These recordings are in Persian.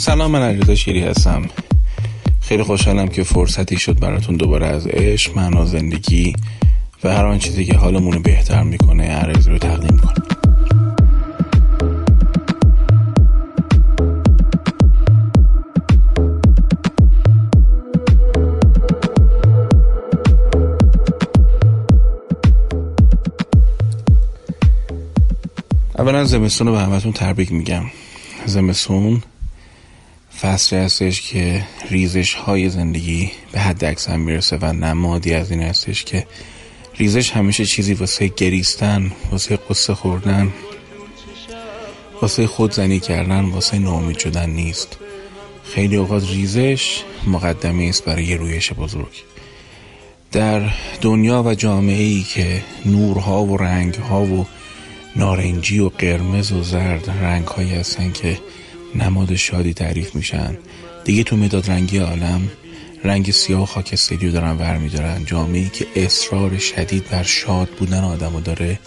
سلام من علیرضا شیری هستم. خیلی خوشحالم که فرصتی شد براتون دوباره از عشق معنا زندگی و هر آن چیزی که حالمون رو بهتر می‌کنه عرض رو تقدیم کنم. اولا زمستون رو به همتون تبریک میگم. زمستون فصلی هستش که ریزش های زندگی به حد اکثر می‌رسه و نمادی از این هستش که ریزش همیشه چیزی واسه گریستن واسه قصه خوردن واسه خودزنی کردن واسه ناامید شدن نیست. خیلی اوقات ریزش مقدمه است برای یه رویش بزرگ. در دنیا و جامعه ای که نورها و رنگها و نارنجی و قرمز و زرد رنگ هایی هستن که نماد شادی تعریف میشن. دیگه تو مداد رنگی عالم رنگ سیاه و خاکستری رو دارن ور میدارن. جامعه که اصرار شدید بر شاد بودن آدم داره.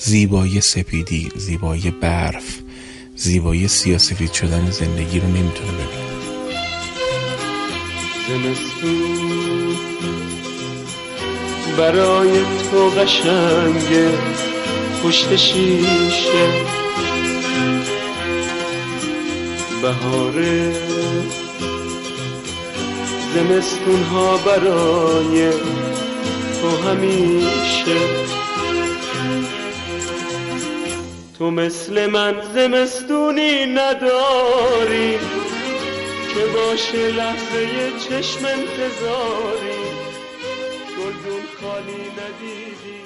زیبایی سپیدی زیبایی برف زیبایی سیاسفید شدن زندگی رو نمی‌تونه ببینه. برای تو قشنگه پشت شیشه. بهاره. زمستون ها برای تو همیشه. تو مثل من زمستونی نداری که باشه لحظه چشم انتظاری. گلدون خالی ندیدی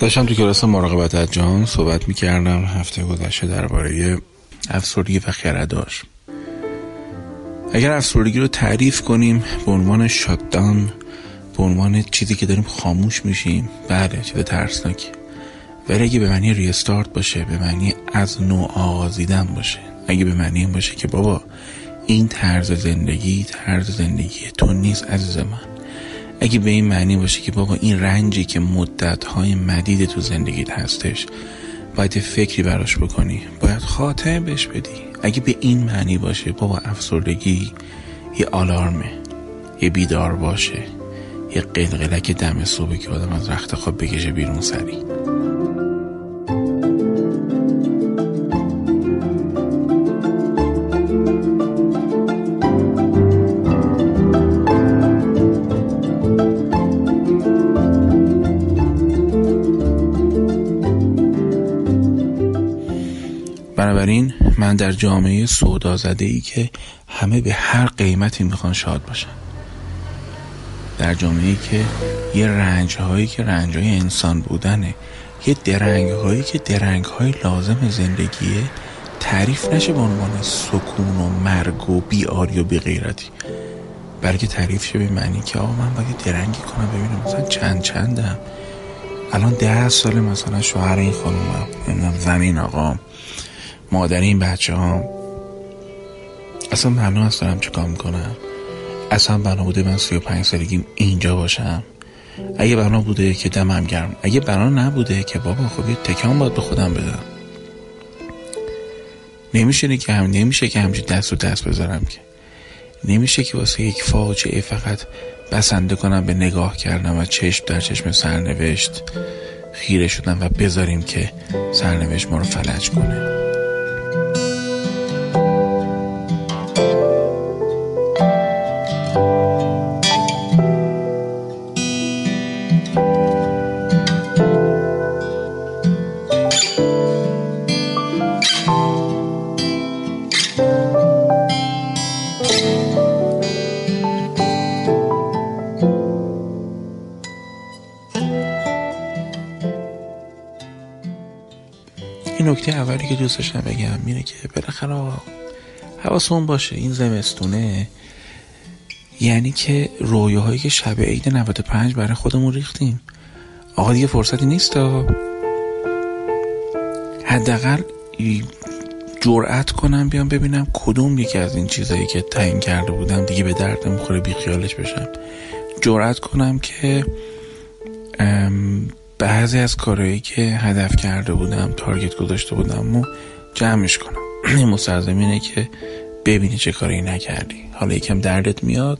داشتم تو کلاس مراقبت از جان صحبت می‌کردم هفته گذشته درباره افسردگی و خرداش اگر افسردگی رو تعریف کنیم به عنوان شاتدان به عنوان چیزی که داریم خاموش میشیم بله چیز ترسناکی. ولی اگه به معنی ریستارت باشه به معنی از نوع آغازیدن باشه. اگه به معنی این باشه که بابا این طرز زندگی طرز زندگی تو نیست عزیز من. اگه به این معنی باشه که بابا این رنجی که مدتهای مدید تو زندگیت هستش باید فکری براش بکنی. باید خاطر بهش بدی. اگه به این معنی باشه بابا افسردگی یه آلارمه. یه بیدار باشه. یه قلقلک دم صبح که آدم از رخت خواب بکشه بیرون سری. بنابراین من در جامعه سودا زده ای که همه به هر قیمتی می‌خوان شاد باشن. در جامعه ای که یه رنج هایی که رنج های انسان بودنه یه درنگ هایی که درنگ های لازم زندگیه تعریف نشه به عنوان سکون و مرگ و بیاری و بیغیرتی. بلکه تعریف شه به معنی که آقا من باید درنگی کنم ببینم مثلا چند چندم. الان ده سال مثلا شوهر این خانومم نمی‌دونم زمین آقا. مادر این بچه ها اصلا معلوم است دارم چیکار می‌کنم؟ اصلا بنا بوده من سی و پنج سالگیم اینجا باشم. اگه بنا بوده که دمم گرم. اگه بنا نبوده که بابا خب یه تکان باید به خودم بدم. نمیشه که هم نمیشه که همچین دست و دست بذارم که. نمیشه که واسه یک فاجعه فقط بسنده کنم به نگاه کردم و چشم در چشم سرنوشت خیره شدم و بذاریم که سرنوشت ما رو فلج کنه. نکته اولی که دوست داشتم بگم اینه که بالاخره حواسمون باشه این زمستونه یعنی که رویاهایی که شب عید 95 برای خودمون ریختیم. آقا دیگه فرصتی نیست حداقل جرأت کنم بیام ببینم کدوم یکی از این چیزایی که تعیین کرده بودم دیگه به درد می‌خوره بیخیالش بشم. جرأت کنم که بعضی از کارهایی که هدف کرده بودم تارگت گذاشته بودم و جمعش کنم. این مسترزمینه که ببینی چه کاری نکردی. حالا یکم دردت میاد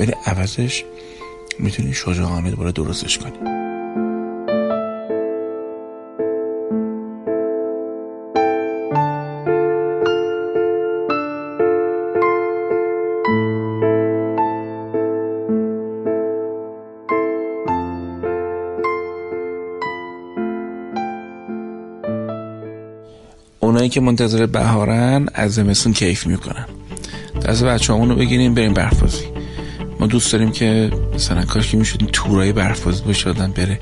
ولی عوضش می‌تونی شجاعانه دوباره درستش کنی. اونایی که منتظر بهارن از زمستون کیف می‌کنن. دست بچه رو بگیریم بریم برفازی ما دوست داریم که مثلا کاش که می‌شد تورای برفازی باشه آدم بره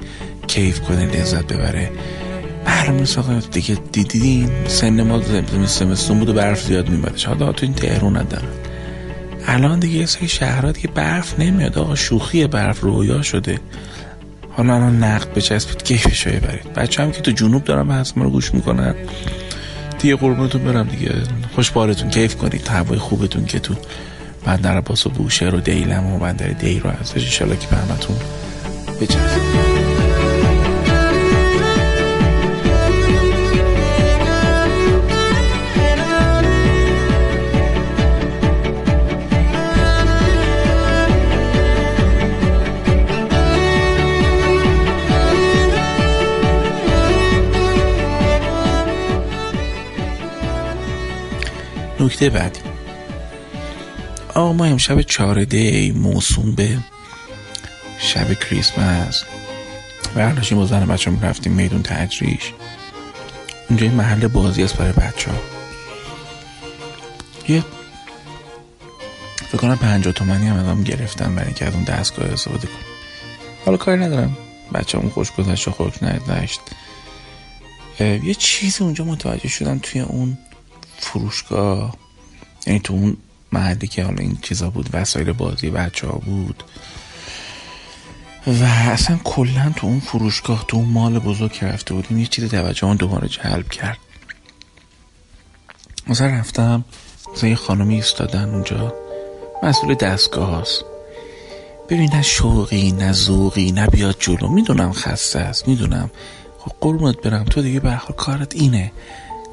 کیف کنه لذت ببره. معلوم آقا دیگه دیدین؟ سن ما زمستون بود و برف زیاد میمده حالا تو این تهرون ندارن. الان دیگه یه سری شهرها دیگه برف نمیاد. آقا شوخی برف رویا شده. حالا الان نقد بچسبید کیفش رو برید بچه هم که تو جنوب دارن به ما رو گوش می‌کنن. دیگه قربونتون برم دیگه. خوش بارتون کیف کنید. هوای خوبتون که تو بندر عباس و بوشهر و دیلم و بندر دی رو ازش انشالله که به همتون نکته بعدی. آقا ما امشب چهار دی موسوم به شب کریسمس. برداشتیم با زن بچه رفتیم میدون تجریش اونجا یه محل بازی است برای بچه ها یه فکر کنم پنجاه تومنی هم ادام گرفتم برای اینکه از اون دستگاه استفاده کنم. حالا کاری ندارم. بچه همون خوش گذشت و خوش نداشت. یه چیزی اونجا متوجه شدم توی اون فروشگاه. یعنی تو اون محلی که حالا این چیزا بود وسایل بازی بچه ها بود. و اصلا کلا تو اون فروشگاه تو اون مال بزرگ که رفته بودیم یه چیز توجه دوباره جلب کرد. مثلا رفتم مثلا یه خانمی ایستادن اونجا. مسئول دستگاه هست ببین نه شوقی نه زوقی نه بیاد جلو. می‌دونم خسته است می‌دونم. خب قربونت برم. تو دیگه به کارت اینه.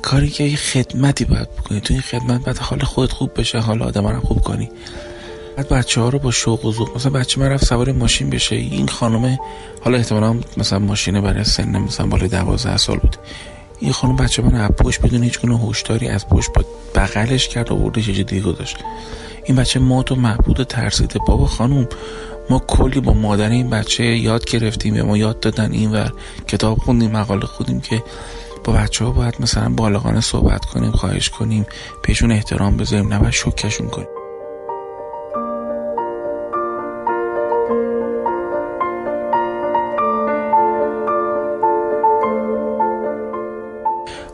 کاری که یه خدمتی باید بکنی. تو این خدمت بعد حال خودت خوب بشه حال آدم رو خوب کنی. بعد بچه ها رو با شوق و ذوق مثلا بچه من رفت سوار ماشین بشه. این خانم حالا احتمالا مثلا ماشین برای سن مثلا بالای دوازده سال بود. این خانم بچه من از پشت بدون هیچ گونه هوشداری از پشت با بغلش کرد و بردش دیگه گذاشت. این بچه مات و محبود ترسیده. بابا خانم ما کلی با مادر این بچه یاد گرفتیم به ما یاد دادن این ور. کتاب خوندیم مقاله خودیم که با بچه ها باید مثلا بالغانه صحبت کنیم خواهش کنیم پیشون احترام بذاریم نباید شکشون کنیم.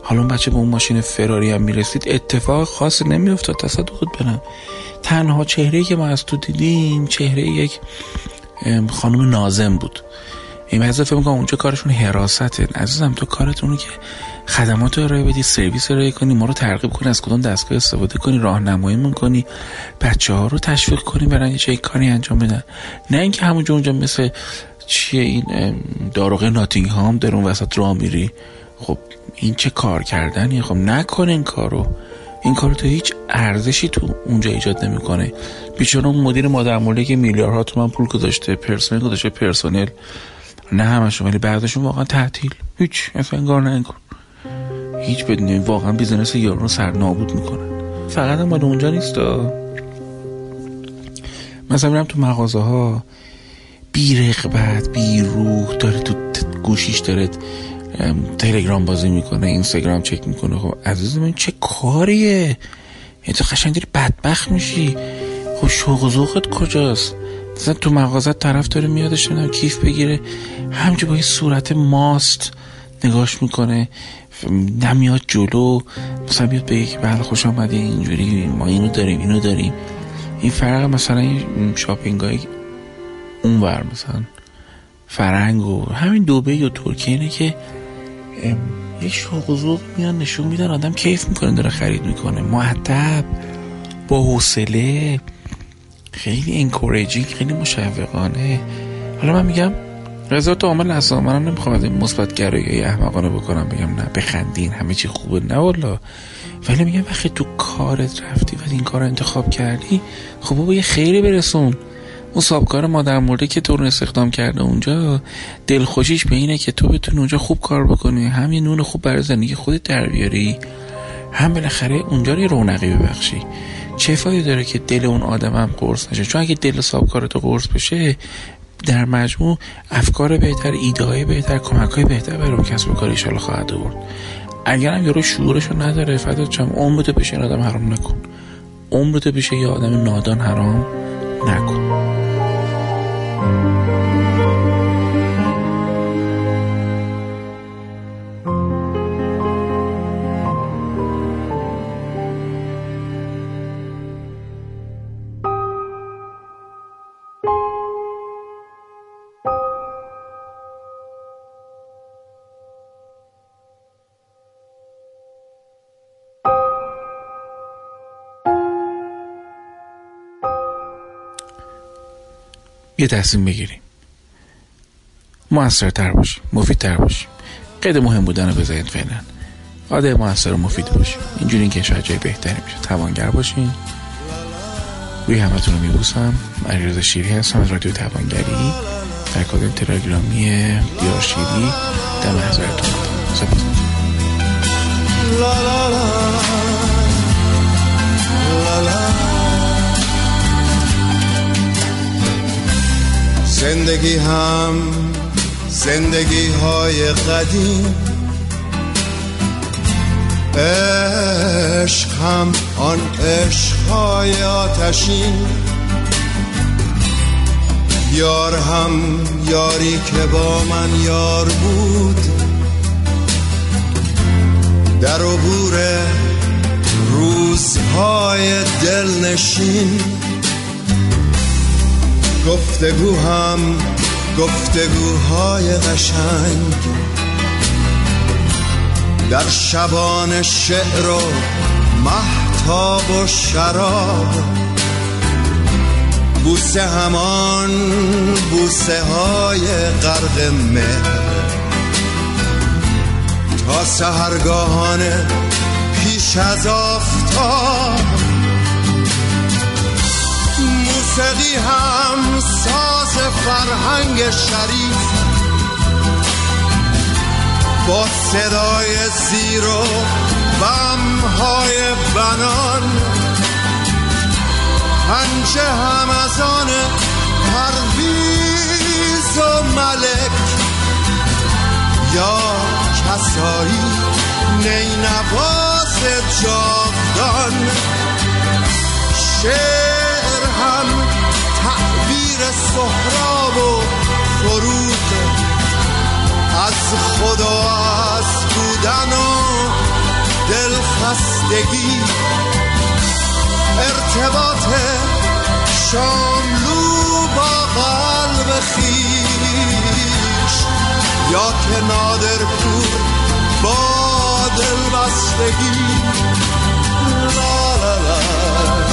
حالا بچه به اون ماشین فراری هم می‌رسید اتفاق خاصی نمیافتاد تصدقت برم تنها چهره که ما از تو دیدیم چهره یک خانم نازم بود. این بعضی فکر می‌کنم اونجا کارشون حراسته عزیزم تو کارتونو که خدمات رو ارائه بدی سرویس ارائه کنی ما رو ترغیب کنی از کدوم دستگاه استفاده کنی راهنمایی کنی بچه ها رو تشویق کنی برن چه کاری انجام بدن. نه اینکه همونجا اونجا مثل چیه این داروغه ناتینگ هام در اون وسط راه میری. خب این چه کار کردنی خب نکن این کارو. این کارو تو هیچ ارزشی تو اونجا ایجاد نمی‌کنه. بیچاره اون مدیر مادر که میلیاردها تومن پول گذاشته پرسنل گذاشته پرسنل نه همشون ولی بعضیشون واقعا تعطیل. هیچ اصلا انگار نه انگار. هیچ بدونی واقعا business یارو رو سر نابود می‌کنن. فقط هم باید اونجا نیست مثلا میرم تو مغازه ها بی رغبت بی روح داره تو گوشیش داره تلگرام بازی می‌کنه اینستاگرام چک می‌کنه. خب عزیز من چه کاریه؟ یعنی تو قشنگ داری بدبخت میشی. خب شوق کجاست؟ مثلا تو مغازه طرف داره میادش کیف بگیره. همجور با یه صورت ماست نگاش می‌کنه. نمیاد جلو. مثلا بیاد بگه که بله خوش آمده اینجوری ما اینو داریم اینو داریم. این فرق مثلا این شاپینگ های اونور مثلا فرنگ و همین دوبی یا ترکیه اینه که یه شوق و میان نشون میدن آدم کیف می‌کنه داره خرید می‌کنه. مؤدب با حوصله. خیلی encouraging خیلی مشوقانه. حالا من میگم رضا عامل اصلا منم نمی‌خوام از این مثبت گرایی احمقانه بکنم بگم نه بخندین همه چی خوبه نه والا. ولی میگم وقتی تو کارت رفتی و این کار انتخاب کردی خب بابا یه خیری برسون. اون سابکار مادر مرده که تو رو استخدام کرده اونجا دلخوشیش به اینه که تو بتونی اونجا خوب کار بکنی. هم یه نون خوب برای زندگی خودت در بیاری. هم بالاخره اونجا رو رونقی ببخشی. چه فایده داره که دل اون آدم هم قرص نشه؟ چون اگه دل سابکار تو قرص بشه در مجموع افکار بهتر ایده های بهتر کمک های بهتر برای کسب و کار ایشالا خواهد آورد. اگر هم یارو شعورشو نداره فدات چم عمرتو بشه آدم حرام نکن. عمرتو بشه یه آدم نادان حرام نکن. یه تصمیم بگیریم. موثرتر باشیم مفیدتر باشیم. قید مهم بودن رو بذارید فعلا. آده موثر و مفید باشیم اینجوری که شاید جای بهتری میشه. توانگر باشین. روی همتون رو میبوسم. علیرضا شیری هستم از رادیو توانگری. در کادر تلگرامی دیار شیری در محضرتون. سپاس. زندگی هم زندگی های قدیم. عشق هم آن عشق های آتشین. یار هم یاری که با من یار بود. در عبور روزهای دلنشین. گفتگو هم گفتگوهای قشنگ. در شبان شعر و محتاب و شراب. بوسه همان بوسه های غرق مهر. تا سهرگاهانه پیش از آفتاب. موسیقی هم ساز فرهنگ شریف. با صدای زیر و های بنان. پنجه هم از آن پرویز و ملک. یا کسایی نینواز جاودان. شعر هم تعبیر سهراب و فروغ. از خدا از بودن و دلخستگی ارتباط شاملو با قلب خیش. یا که نادر پور با دلبستگی لا لا لا. la